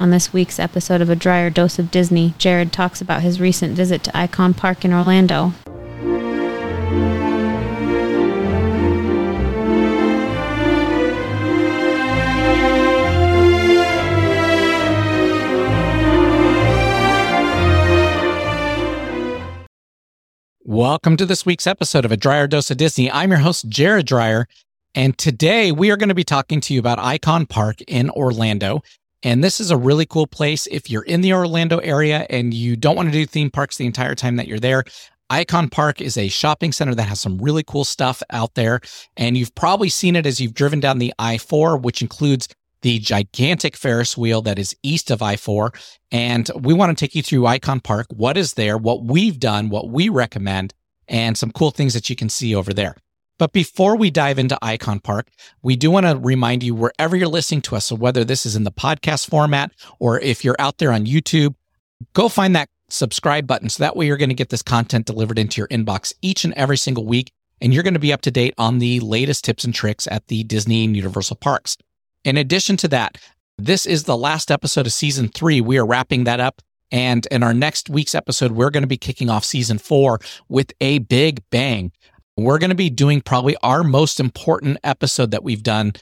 On this week's episode of A Dryer Dose of Disney, Jared talks about his recent visit to Icon Park in Orlando. Welcome to this week's episode of A Dryer Dose of Disney. I'm your host, Jared Dryer, and today we are going to be talking to you about Icon Park in Orlando. And this is a really cool place if you're in the Orlando area and you don't want to do theme parks the entire time that you're there. Icon Park is a shopping center that has some really cool stuff out there. And you've probably seen it as you've driven down the I 4, which includes the gigantic Ferris wheel that is east of I 4. And we want to take you through Icon Park, what is there, what we've done, what we recommend, and some cool things that you can see over there. But before we dive into Icon Park, we do want to remind you wherever you're listening to us, so whether this is in the podcast format or if you're out there on YouTube, go find that subscribe button. So that way you're going to get this content delivered into your inbox each and every single week. And you're going to be up to date on the latest tips and tricks at the Disney and Universal parks. In addition to that, this is the last episode of season three. We are wrapping that up. And in our next week's episode, we're going to be kicking off season four with a big bang we're going to be doing probably our most important episode that we've done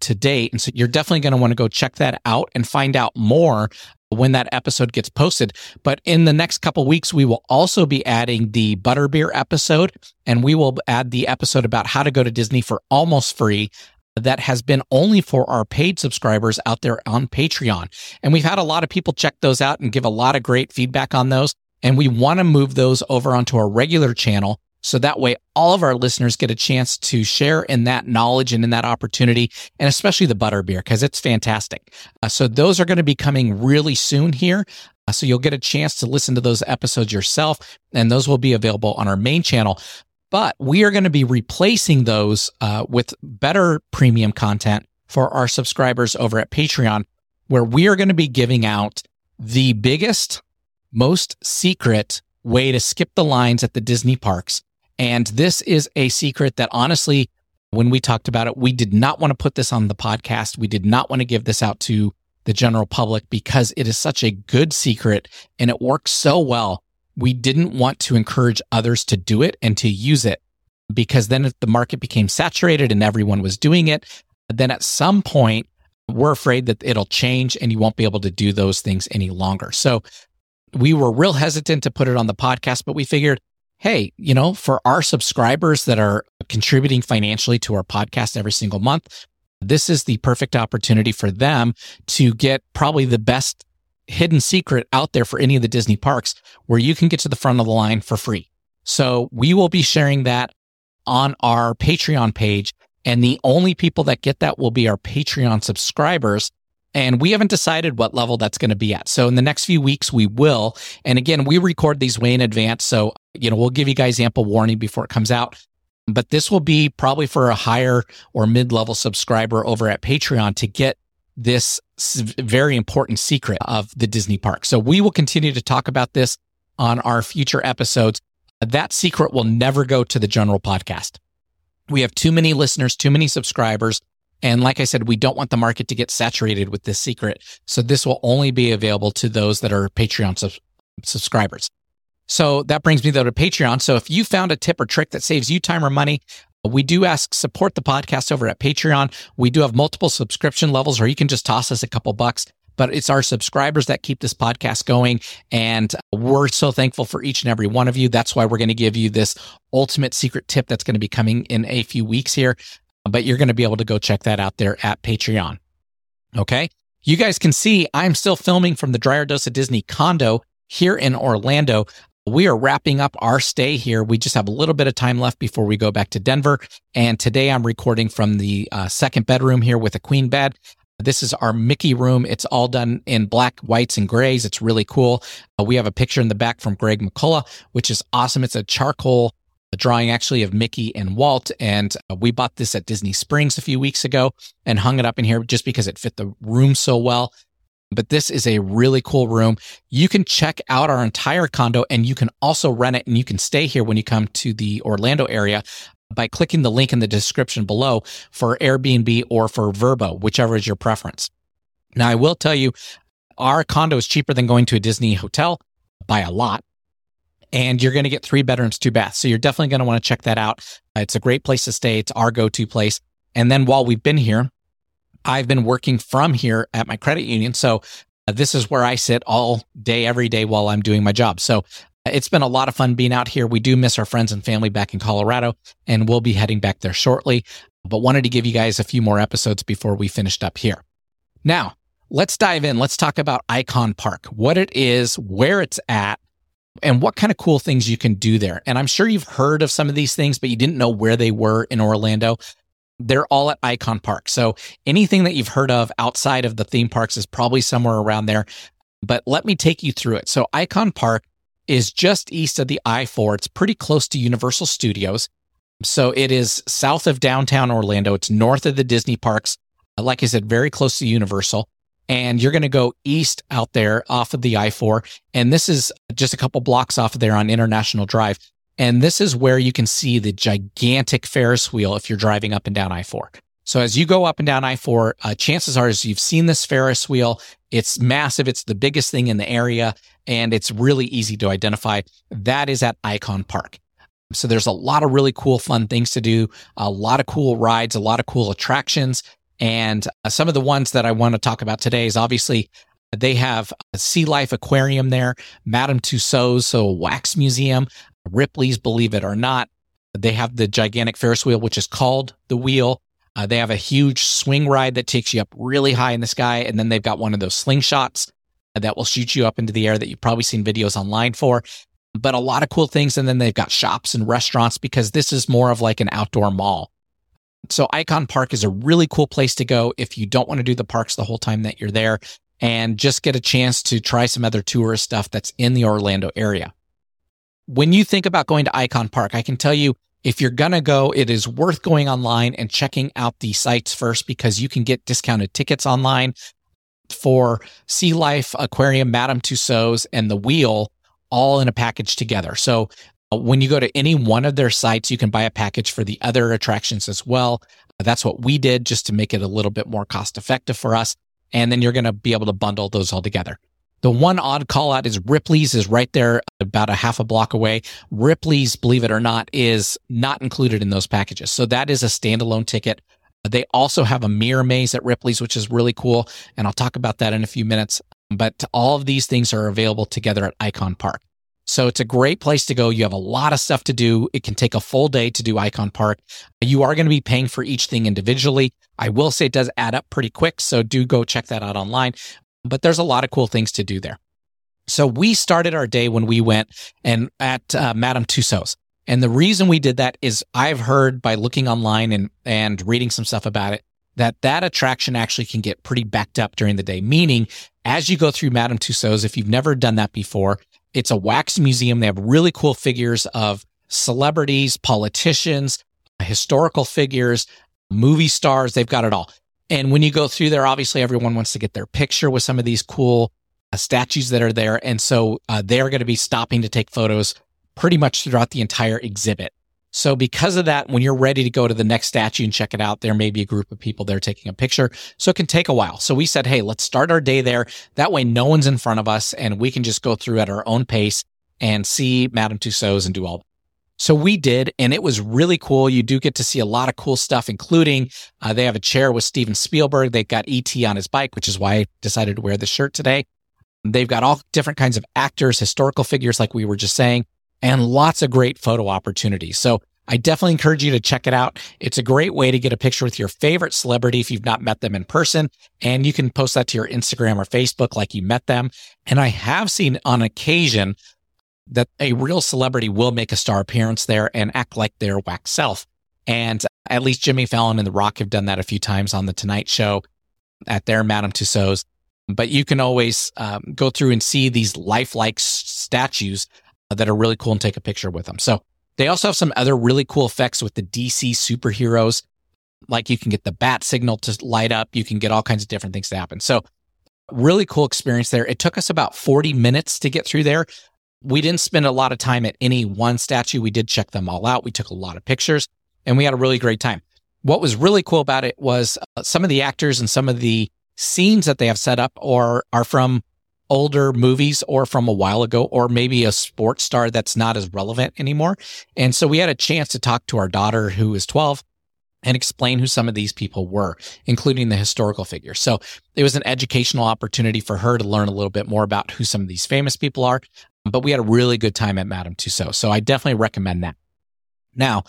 to date. And so you're definitely going to want to go check that out and find out more when that episode gets posted. But in the next couple weeks, we will also be adding the Butterbeer episode and we will add the episode about how to go to Disney for almost free that has been only for our paid subscribers out there on Patreon. And we've had a lot of people check those out and give a lot of great feedback on those. And we want to move those over onto our regular channel so that way, all of our listeners get a chance to share in that knowledge and in that opportunity, and especially the butter beer, because it's fantastic. Uh, so, those are going to be coming really soon here. Uh, so, you'll get a chance to listen to those episodes yourself, and those will be available on our main channel. But we are going to be replacing those uh, with better premium content for our subscribers over at Patreon, where we are going to be giving out the biggest, most secret way to skip the lines at the Disney parks and this is a secret that honestly, when we talked about it, we did not want to put this on the podcast. We did not want to give this out to the general public because it is such a good secret and it works so well. We didn't want to encourage others to do it and to use it because then if the market became saturated and everyone was doing it, then at some point, we're afraid that it'll change and you won't be able to do those things any longer. So we were real hesitant to put it on the podcast, but we figured hey, you know, for our subscribers that are contributing financially to our podcast every single month, this is the perfect opportunity for them to get probably the best hidden secret out there for any of the Disney parks where you can get to the front of the line for free. So we will be sharing that on our Patreon page. And the only people that get that will be our Patreon subscribers. And we haven't decided what level that's going to be at. So in the next few weeks, we will. And again, we record these way in advance. So, you know, we'll give you guys ample warning before it comes out. But this will be probably for a higher or mid level subscriber over at Patreon to get this very important secret of the Disney park. So we will continue to talk about this on our future episodes. That secret will never go to the general podcast. We have too many listeners, too many subscribers and like I said, we don't want the market to get saturated with this secret. So this will only be available to those that are Patreon sub- subscribers. So that brings me though to Patreon. So if you found a tip or trick that saves you time or money, we do ask support the podcast over at Patreon. We do have multiple subscription levels, or you can just toss us a couple bucks. But it's our subscribers that keep this podcast going. And we're so thankful for each and every one of you. That's why we're going to give you this ultimate secret tip that's going to be coming in a few weeks here but you're going to be able to go check that out there at Patreon. Okay. You guys can see I'm still filming from the Dryer Dose of Disney condo here in Orlando. We are wrapping up our stay here. We just have a little bit of time left before we go back to Denver. And today I'm recording from the uh, second bedroom here with a queen bed. This is our Mickey room. It's all done in black, whites, and grays. It's really cool. Uh, we have a picture in the back from Greg McCullough, which is awesome. It's a charcoal a drawing actually of Mickey and Walt. And uh, we bought this at Disney Springs a few weeks ago and hung it up in here just because it fit the room so well. But this is a really cool room. You can check out our entire condo and you can also rent it and you can stay here when you come to the Orlando area by clicking the link in the description below for Airbnb or for VRBO, whichever is your preference. Now, I will tell you, Our condo is cheaper than going to a Disney hotel by a lot. And you're going to get three bedrooms, two baths. So you're definitely going to want to check that out. It's a great place to stay. It's our go to place. And then while we've been here, I've been working from here at my credit union. So uh, this is where I sit all day, every day while I'm doing my job. So uh, it's been a lot of fun being out here. We do miss our friends and family back in Colorado, and we'll be heading back there shortly. But wanted to give you guys a few more episodes before we finished up here. Now, let's dive in. Let's talk about Icon Park, what it is, where it's at, and what kind of cool things you can do there. And I'm sure you've heard of some of these things, but you didn't know where they were in Orlando. They're all at Icon Park. So anything that you've heard of outside of the theme parks is probably somewhere around there. But let me take you through it. So Icon Park is just east of the I 4. It's pretty close to Universal Studios. So it is south of downtown Orlando. It's north of the Disney parks. Like I said, very close to Universal and you're going to go east out there off of the I 4. And this is just a couple blocks off of there on International Drive. And this is where you can see the gigantic Ferris wheel if you're driving up and down I 4. So as you go up and down I 4, uh, chances are is you've seen this Ferris wheel. It's massive. It's the biggest thing in the area and it's really easy to identify. That is at Icon Park. So there's a lot of really cool, fun things to do, a lot of cool rides, a lot of cool attractions. And uh, some of the ones that I want to talk about today is obviously they have a Sea Life Aquarium there, Madame Tussauds, so wax museum, Ripley's Believe It or Not. They have the gigantic Ferris wheel, which is called the Wheel. Uh, they have a huge swing ride that takes you up really high in the sky. And then they've got one of those slingshots that will shoot you up into the air that you've probably seen videos online for. But a lot of cool things. And then they've got shops and restaurants because this is more of like an outdoor mall. So Icon Park is a really cool place to go if you don't want to do the parks the whole time that you're there and just get a chance to try some other tourist stuff that's in the Orlando area. When you think about going to Icon Park, I can tell you if you're going to go, it is worth going online and checking out the sites first because you can get discounted tickets online for Sea Life, Aquarium, Madame Tussauds, and the Wheel all in a package together. So Uh, when you go to any one of their sites, you can buy a package for the other attractions as well. Uh, that's what we did just to make it a little bit more cost effective for us. And then you're going to be able to bundle those all together. The one odd call out is Ripley's is right there about a half a block away. Ripley's, believe it or not, is not included in those packages. So that is a standalone ticket. Uh, they also have a mirror maze at Ripley's, which is really cool. And I'll talk about that in a few minutes. But all of these things are available together at Icon Park. So it's a great place to go. You have a lot of stuff to do. It can take a full day to do Icon Park. You are going to be paying for each thing individually. I will say it does add up pretty quick. So do go check that out online. But there's a lot of cool things to do there. So we started our day when we went and at uh, Madame Tussauds. And the reason we did that is I've heard by looking online and, and reading some stuff about it that that attraction actually can get pretty backed up during the day. Meaning, as you go through Madame Tussauds, if you've never done that before, it's a wax museum. They have really cool figures of celebrities, politicians, historical figures, movie stars. They've got it all. And when you go through there, obviously everyone wants to get their picture with some of these cool uh, statues that are there. And so uh, they're going to be stopping to take photos pretty much throughout the entire exhibit. So because of that, when you're ready to go to the next statue and check it out, there may be a group of people there taking a picture. So it can take a while. So we said, Hey, let's start our day there. That way no one's in front of us and we can just go through at our own pace and see Madame Tussauds and do all that. So we did, and it was really cool. You do get to see a lot of cool stuff, including uh, they have a chair with Steven Spielberg. They've got ET on his bike, which is why I decided to wear this shirt today. They've got all different kinds of actors, historical figures, like we were just saying and lots of great photo opportunities. So I definitely encourage you to check it out. It's a great way to get a picture with your favorite celebrity if you've not met them in person. And you can post that to your Instagram or Facebook like you met them. And I have seen on occasion that a real celebrity will make a star appearance there and act like their wax self. And at least Jimmy Fallon and The Rock have done that a few times on The Tonight Show at their Madame Tussauds. But you can always um, go through and see these lifelike statues that are really cool and take a picture with them. So they also have some other really cool effects with the DC superheroes. Like you can get the bat signal to light up. You can get all kinds of different things to happen. So really cool experience there. It took us about 40 minutes to get through there. We didn't spend a lot of time at any one statue. We did check them all out. We took a lot of pictures and we had a really great time. What was really cool about it was uh, some of the actors and some of the scenes that they have set up or are from older movies or from a while ago, or maybe a sports star that's not as relevant anymore. And so we had a chance to talk to our daughter who is 12 and explain who some of these people were, including the historical figures. So it was an educational opportunity for her to learn a little bit more about who some of these famous people are. But we had a really good time at Madame Tussauds. So I definitely recommend that. Now,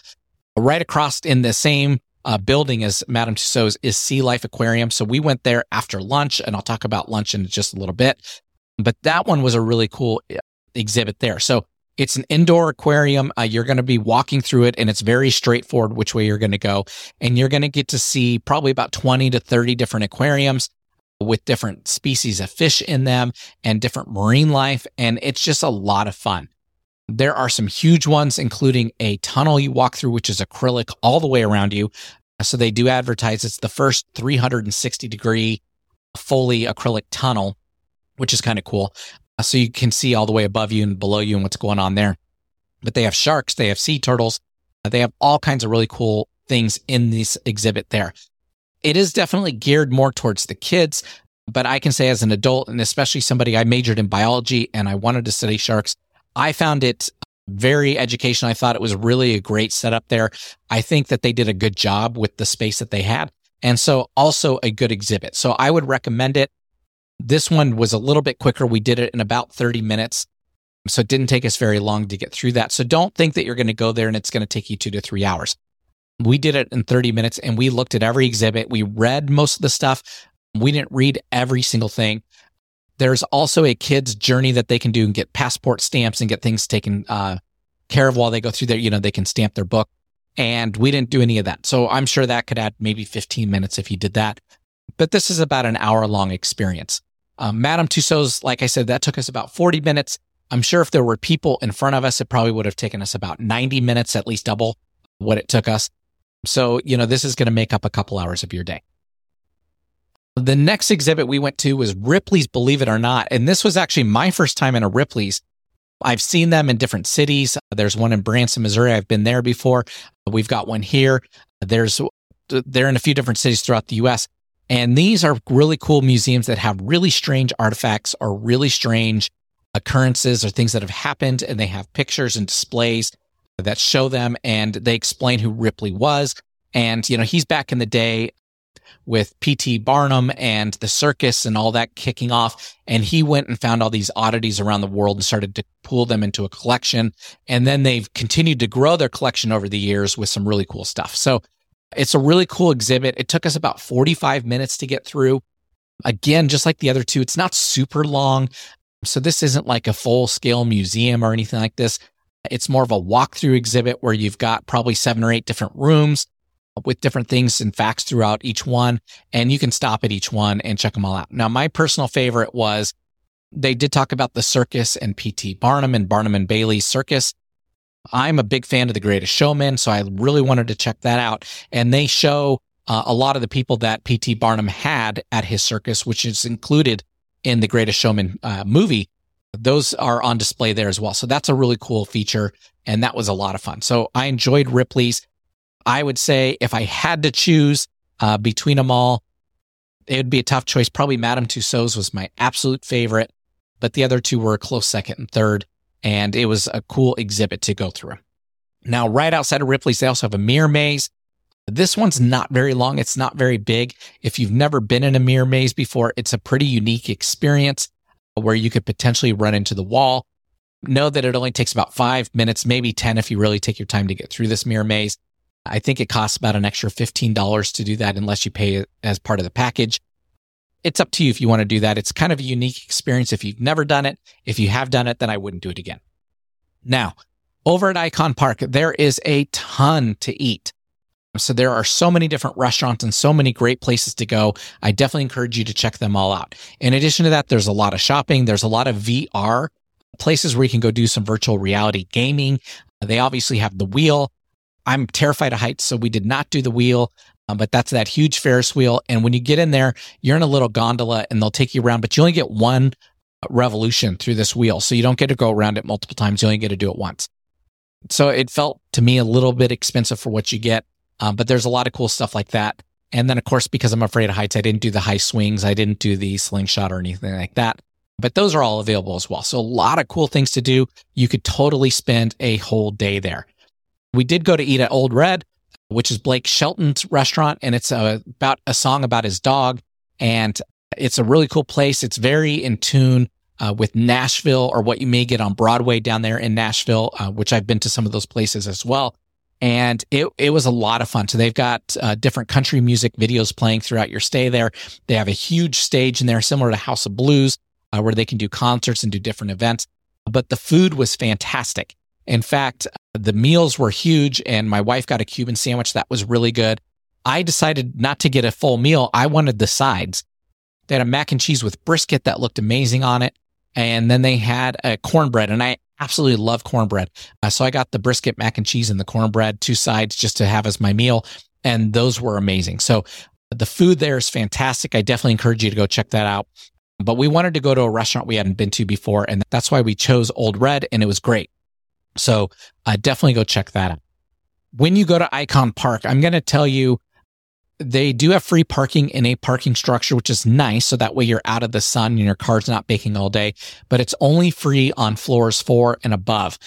right across in the same uh, building as Madame Tussauds is Sea Life Aquarium. So we went there after lunch, and I'll talk about lunch in just a little bit. But that one was a really cool uh, exhibit there. So it's an indoor aquarium. Uh, you're going to be walking through it, and it's very straightforward which way you're going to go. And you're going to get to see probably about 20 to 30 different aquariums with different species of fish in them and different marine life. And it's just a lot of fun. There are some huge ones, including a tunnel you walk through, which is acrylic all the way around you. So they do advertise it's the first 360 degree fully acrylic tunnel, which is kind of cool. Uh, so you can see all the way above you and below you and what's going on there. But they have sharks, they have sea turtles, uh, they have all kinds of really cool things in this exhibit there. It is definitely geared more towards the kids, but I can say as an adult, and especially somebody I majored in biology and I wanted to study sharks, I found it very educational. I thought it was really a great setup there. I think that they did a good job with the space that they had. And so also a good exhibit. So I would recommend it. This one was a little bit quicker. We did it in about 30 minutes. So it didn't take us very long to get through that. So don't think that you're going to go there and it's going to take you two to three hours. We did it in 30 minutes and we looked at every exhibit. We read most of the stuff. We didn't read every single thing. There's also a kid's journey that they can do and get passport stamps and get things taken uh, care of while they go through there. You know, they can stamp their book. And we didn't do any of that. So I'm sure that could add maybe 15 minutes if you did that. But this is about an hour long experience. Um, Madame Tussauds, like I said, that took us about 40 minutes. I'm sure if there were people in front of us, it probably would have taken us about 90 minutes, at least double what it took us. So, you know, this is going to make up a couple hours of your day. The next exhibit we went to was Ripley's Believe It or Not. And this was actually my first time in a Ripley's. I've seen them in different cities. There's one in Branson, Missouri. I've been there before. We've got one here. There's they're in a few different cities throughout the US. And these are really cool museums that have really strange artifacts or really strange occurrences or things that have happened. And they have pictures and displays that show them and they explain who Ripley was. And, you know, he's back in the day with P.T. Barnum and the circus and all that kicking off. And he went and found all these oddities around the world and started to pull them into a collection. And then they've continued to grow their collection over the years with some really cool stuff. So it's a really cool exhibit. It took us about 45 minutes to get through. Again, just like the other two, it's not super long. So this isn't like a full scale museum or anything like this. It's more of a walkthrough exhibit where you've got probably seven or eight different rooms with different things and facts throughout each one. And you can stop at each one and check them all out. Now, my personal favorite was they did talk about the circus and P.T. Barnum and Barnum and Bailey's circus. I'm a big fan of The Greatest Showman, so I really wanted to check that out. And they show uh, a lot of the people that P.T. Barnum had at his circus, which is included in The Greatest Showman uh, movie. Those are on display there as well. So that's a really cool feature. And that was a lot of fun. So I enjoyed Ripley's. I would say if I had to choose uh, between them all, it would be a tough choice. Probably Madame Tussauds was my absolute favorite, but the other two were a close second and third. And it was a cool exhibit to go through. Now, right outside of Ripley's, they also have a mirror maze. This one's not very long. It's not very big. If you've never been in a mirror maze before, it's a pretty unique experience where you could potentially run into the wall. Know that it only takes about five minutes, maybe 10 if you really take your time to get through this mirror maze. I think it costs about an extra $15 to do that unless you pay as part of the package. It's up to you if you want to do that. It's kind of a unique experience if you've never done it. If you have done it, then I wouldn't do it again. Now, over at Icon Park, there is a ton to eat. So there are so many different restaurants and so many great places to go. I definitely encourage you to check them all out. In addition to that, there's a lot of shopping. There's a lot of VR places where you can go do some virtual reality gaming. They obviously have the wheel. I'm terrified of heights, so we did not do the wheel. Um, but that's that huge Ferris wheel. And when you get in there, you're in a little gondola and they'll take you around, but you only get one revolution through this wheel. So you don't get to go around it multiple times. You only get to do it once. So it felt to me a little bit expensive for what you get. Um, but there's a lot of cool stuff like that. And then, of course, because I'm afraid of heights, I didn't do the high swings. I didn't do the slingshot or anything like that. But those are all available as well. So a lot of cool things to do. You could totally spend a whole day there. We did go to eat at Old Red, which is Blake Shelton's restaurant, and it's a, about a song about his dog. And it's a really cool place. It's very in tune uh, with Nashville or what you may get on Broadway down there in Nashville, uh, which I've been to some of those places as well. And it, it was a lot of fun. So they've got uh, different country music videos playing throughout your stay there. They have a huge stage in there, similar to House of Blues, uh, where they can do concerts and do different events. But the food was fantastic. In fact, the meals were huge, and my wife got a Cuban sandwich that was really good. I decided not to get a full meal. I wanted the sides. They had a mac and cheese with brisket that looked amazing on it. And then they had a cornbread, and I absolutely love cornbread. Uh, so I got the brisket, mac and cheese, and the cornbread, two sides just to have as my meal. And those were amazing. So the food there is fantastic. I definitely encourage you to go check that out. But we wanted to go to a restaurant we hadn't been to before. And that's why we chose Old Red, and it was great. So uh, definitely go check that out. When you go to Icon Park, I'm going to tell you they do have free parking in a parking structure, which is nice. So that way you're out of the sun and your car's not baking all day, but it's only free on floors four and above.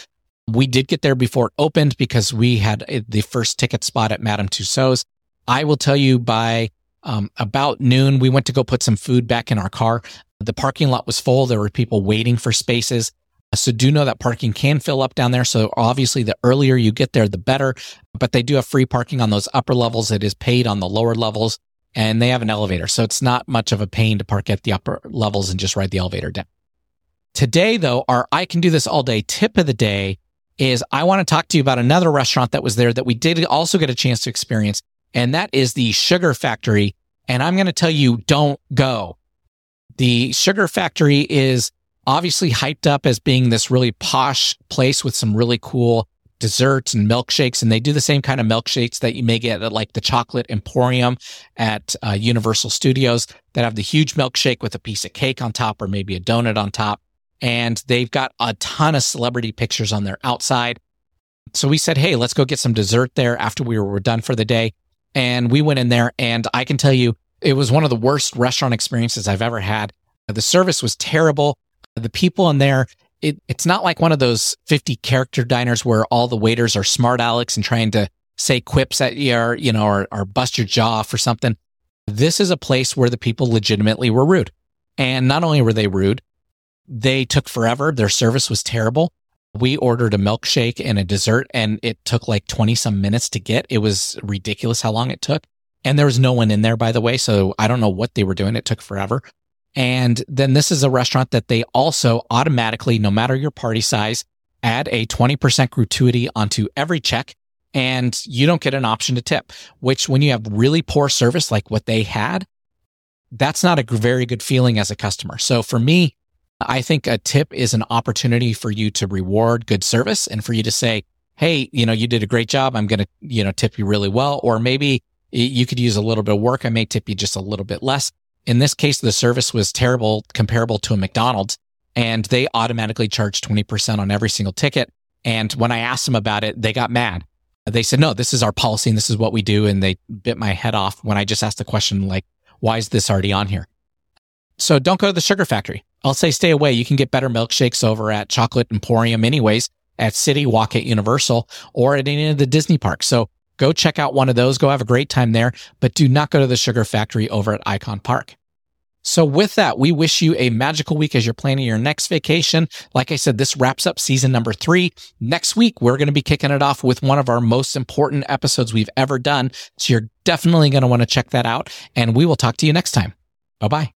We did get there before it opened because we had the first ticket spot at Madame Tussauds. I will tell you by um, about noon, we went to go put some food back in our car. The parking lot was full. There were people waiting for spaces. So do know that parking can fill up down there. So obviously the earlier you get there, the better, but they do have free parking on those upper levels. It is paid on the lower levels and they have an elevator. So it's not much of a pain to park at the upper levels and just ride the elevator down. Today though, our I can do this all day tip of the day is I want to talk to you about another restaurant that was there that we did also get a chance to experience. And that is the Sugar Factory. And I'm going to tell you, don't go. The Sugar Factory is obviously hyped up as being this really posh place with some really cool desserts and milkshakes. And they do the same kind of milkshakes that you may get at like the Chocolate Emporium at uh, Universal Studios that have the huge milkshake with a piece of cake on top or maybe a donut on top. And they've got a ton of celebrity pictures on their outside. So we said, Hey, let's go get some dessert there after we were done for the day. And we went in there and I can tell you it was one of the worst restaurant experiences I've ever had. The service was terrible the people in there, it, it's not like one of those 50 character diners where all the waiters are smart Alex and trying to say quips at you or, you know, or, or bust your jaw for something. This is a place where the people legitimately were rude. And not only were they rude, they took forever. Their service was terrible. We ordered a milkshake and a dessert and it took like 20 some minutes to get. It was ridiculous how long it took. And there was no one in there, by the way. So I don't know what they were doing. It took forever. And then this is a restaurant that they also automatically, no matter your party size, add a 20% gratuity onto every check and you don't get an option to tip, which when you have really poor service like what they had, that's not a very good feeling as a customer. So for me, I think a tip is an opportunity for you to reward good service and for you to say, Hey, you know, you did a great job. I'm going to, you know, tip you really well. Or maybe you could use a little bit of work. I may tip you just a little bit less. In this case, the service was terrible, comparable to a McDonald's, and they automatically charged 20% on every single ticket. And when I asked them about it, they got mad. They said, no, this is our policy and this is what we do. And they bit my head off when I just asked the question, like, why is this already on here? So don't go to the sugar factory. I'll say stay away. You can get better milkshakes over at Chocolate Emporium anyways, at City Walk at Universal or at any of the Disney parks. So Go check out one of those. Go have a great time there, but do not go to the sugar factory over at Icon Park. So with that, we wish you a magical week as you're planning your next vacation. Like I said, this wraps up season number three. Next week, we're going to be kicking it off with one of our most important episodes we've ever done. So you're definitely going to want to check that out and we will talk to you next time. Bye bye.